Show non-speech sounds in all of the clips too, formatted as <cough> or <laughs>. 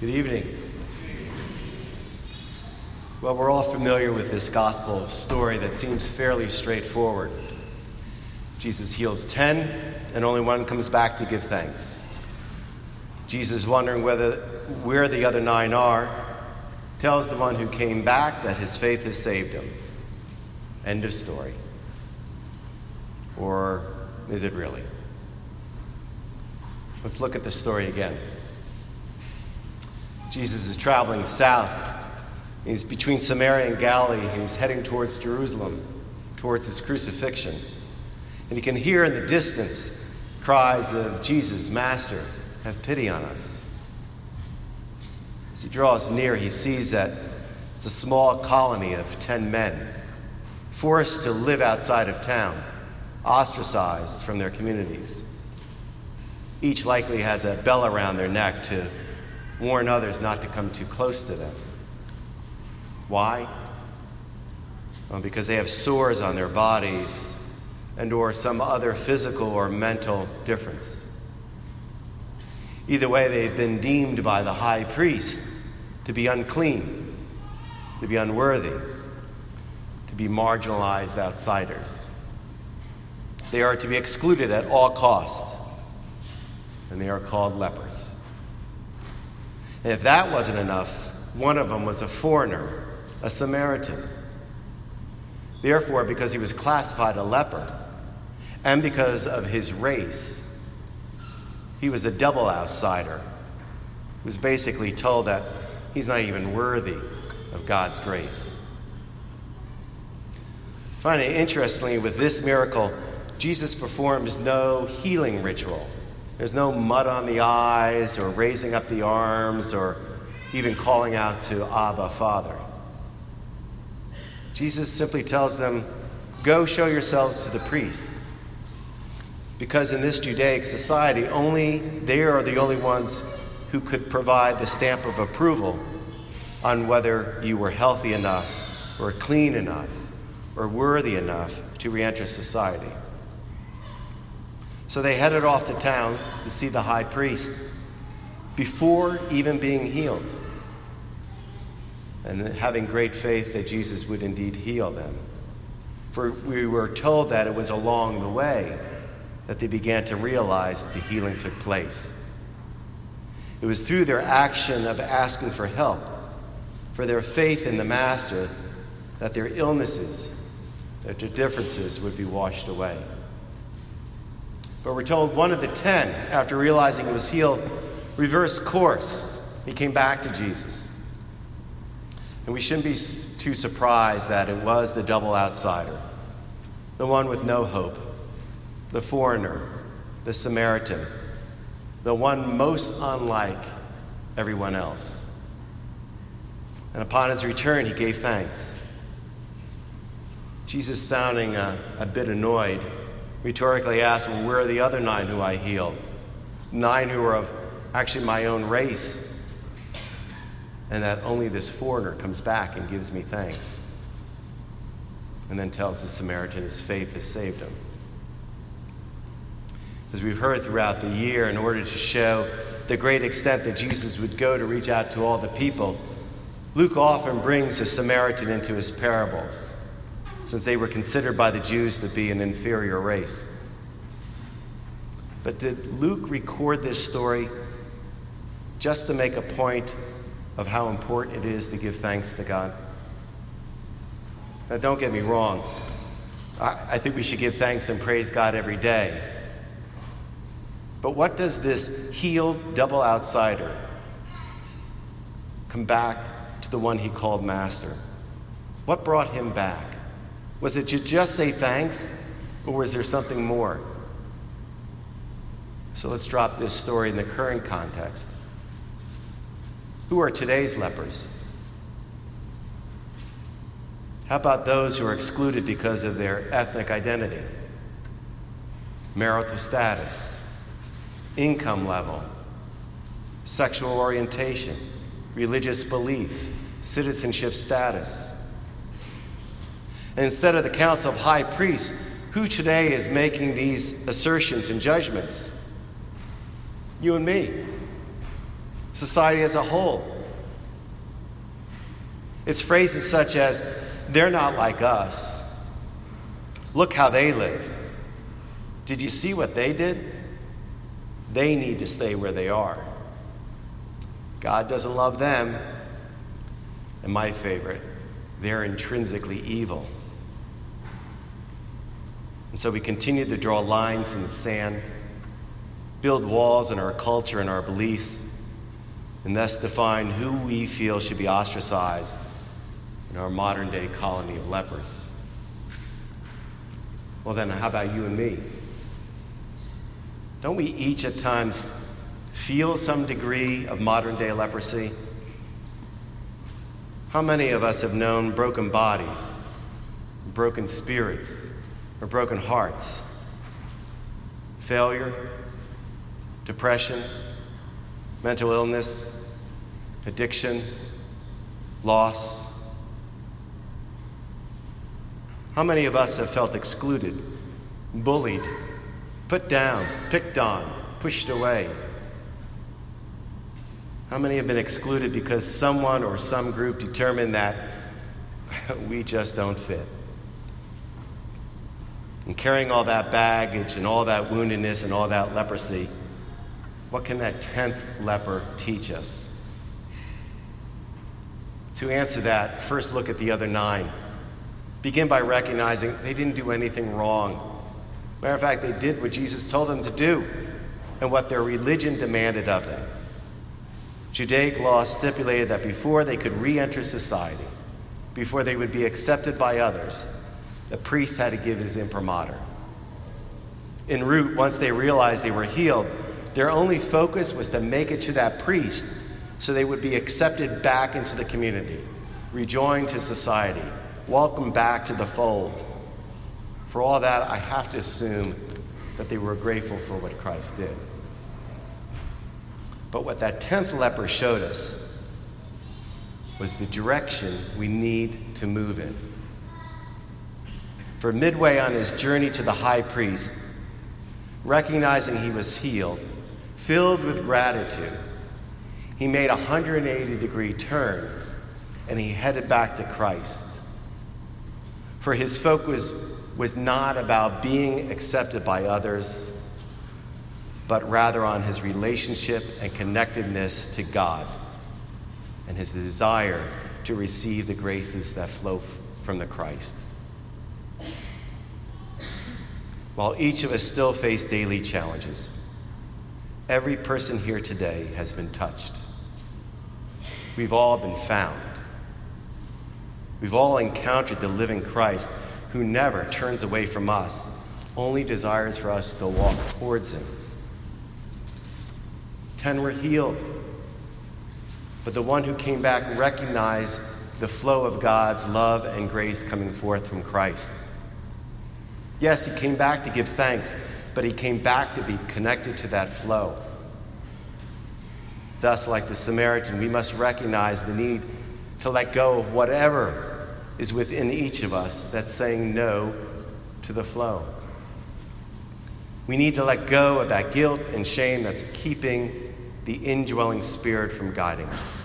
Good evening. Well, we're all familiar with this gospel story that seems fairly straightforward. Jesus heals 10, and only one comes back to give thanks. Jesus, wondering whether where the other nine are, tells the one who came back that his faith has saved him. End of story. Or is it really? Let's look at the story again. Jesus is traveling south. He's between Samaria and Galilee. He's heading towards Jerusalem, towards his crucifixion. And he can hear in the distance cries of Jesus, Master, have pity on us. As he draws near, he sees that it's a small colony of 10 men, forced to live outside of town, ostracized from their communities. Each likely has a bell around their neck to warn others not to come too close to them. Why? Well, because they have sores on their bodies and or some other physical or mental difference. Either way, they've been deemed by the high priest to be unclean, to be unworthy, to be marginalized outsiders. They are to be excluded at all costs, and they are called lepers. And if that wasn't enough, one of them was a foreigner, a Samaritan. Therefore, because he was classified a leper, and because of his race, he was a double outsider. He was basically told that he's not even worthy of God's grace. Finally, interestingly, with this miracle, Jesus performs no healing ritual. There's no mud on the eyes or raising up the arms or even calling out to Abba, Father. Jesus simply tells them, Go show yourselves to the priests. Because in this Judaic society, only they are the only ones who could provide the stamp of approval on whether you were healthy enough or clean enough or worthy enough to re enter society. So they headed off to town to see the high priest before even being healed. And having great faith that Jesus would indeed heal them. For we were told that it was along the way that they began to realize the healing took place. It was through their action of asking for help, for their faith in the Master, that their illnesses, their differences would be washed away. But we're told one of the ten, after realizing he was healed, reversed course. He came back to Jesus. And we shouldn't be too surprised that it was the double outsider, the one with no hope, the foreigner, the Samaritan, the one most unlike everyone else. And upon his return, he gave thanks. Jesus, sounding a, a bit annoyed, rhetorically asked, Well, where are the other nine who I healed? Nine who are of actually my own race. And that only this foreigner comes back and gives me thanks. And then tells the Samaritan his faith has saved him. As we've heard throughout the year, in order to show the great extent that Jesus would go to reach out to all the people, Luke often brings a Samaritan into his parables since they were considered by the Jews to be an inferior race. But did Luke record this story just to make a point of how important it is to give thanks to God? Now, don't get me wrong. I, I think we should give thanks and praise God every day. But what does this healed double outsider come back to the one he called master? What brought him back? Was it to just say thanks, or was there something more? So let's drop this story in the current context. Who are today's lepers? How about those who are excluded because of their ethnic identity, marital status, income level, sexual orientation, religious belief, citizenship status? Instead of the council of high priests, who today is making these assertions and judgments? You and me. society as a whole. It's phrases such as, they're not like us. Look how they live. Did you see what they did? They need to stay where they are. God doesn't love them. And my favorite, they're intrinsically evil. And so we continue to draw lines in the sand, build walls in our culture and our beliefs, and thus define who we feel should be ostracized in our modern day colony of lepers. Well, then, how about you and me? Don't we each at times feel some degree of modern day leprosy? How many of us have known broken bodies, broken spirits, or broken hearts? Failure, depression, mental illness, addiction, loss. How many of us have felt excluded, bullied, put down, picked on, pushed away? How many have been excluded because someone or some group determined that <laughs> we just don't fit? And carrying all that baggage and all that woundedness and all that leprosy, what can that 10th leper teach us? To answer that, first look at the other nine. Begin by recognizing they didn't do anything wrong. Matter of fact, they did what Jesus told them to do and what their religion demanded of them. Judaic law stipulated that before they could re enter society, before they would be accepted by others, the priest had to give his imprimatur. En route, once they realized they were healed, their only focus was to make it to that priest so they would be accepted back into the community, rejoined to society, welcomed back to the fold. For all that, I have to assume that they were grateful for what Christ did. But what that 10th leper showed us was the direction we need to move in. For midway on his journey to the high priest, recognizing he was healed, filled with gratitude, he made a 180 degree turn and he headed back to Christ. For his focus was not about being accepted by others but rather on his relationship and connectedness to God and his desire to receive the graces that flow from the Christ. While each of us still face daily challenges, every person here today has been touched. We've all been found. We've all encountered the living Christ who never turns away from us, only desires for us to walk towards him. Ten were healed. But the one who came back recognized the flow of God's love and grace coming forth from Christ. Yes, he came back to give thanks, but he came back to be connected to that flow. Thus, like the Samaritan, we must recognize the need to let go of whatever is within each of us that's saying no to the flow. We need to let go of that guilt and shame that's keeping the indwelling spirit from guiding us.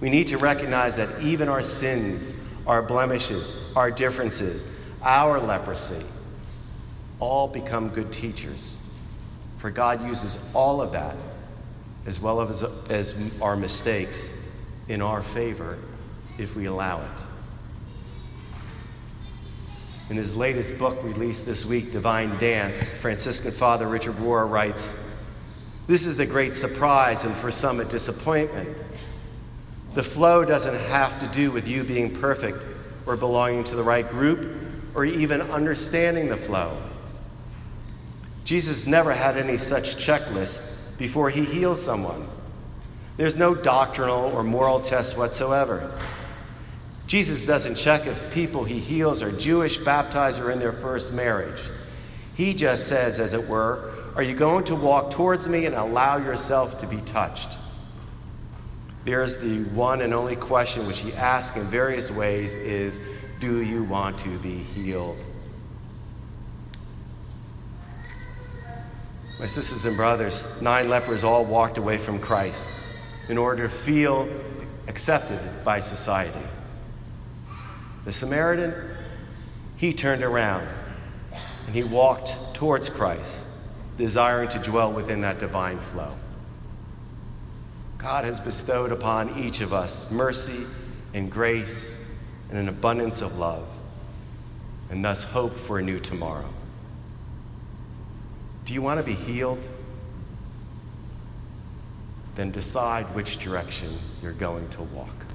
We need to recognize that even our sins, our blemishes, our differences, our leprosy, all become good teachers. For God uses all of that, as well as, as our mistakes, in our favor if we allow it. In his latest book released this week, Divine Dance, Franciscan Father Richard Rohr writes this is the great surprise and for some a disappointment. The flow doesn't have to do with you being perfect or belonging to the right group or even understanding the flow. Jesus never had any such checklist before he heals someone. There's no doctrinal or moral test whatsoever. Jesus doesn't check if people he heals are Jewish, baptized, or in their first marriage. He just says, as it were, are you going to walk towards me and allow yourself to be touched? There's the one and only question which he asks in various ways is Do you want to be healed? My sisters and brothers, nine lepers all walked away from Christ in order to feel accepted by society. The Samaritan, he turned around and he walked towards Christ, desiring to dwell within that divine flow. God has bestowed upon each of us mercy and grace and an abundance of love, and thus hope for a new tomorrow. Do you want to be healed? Then decide which direction you're going to walk.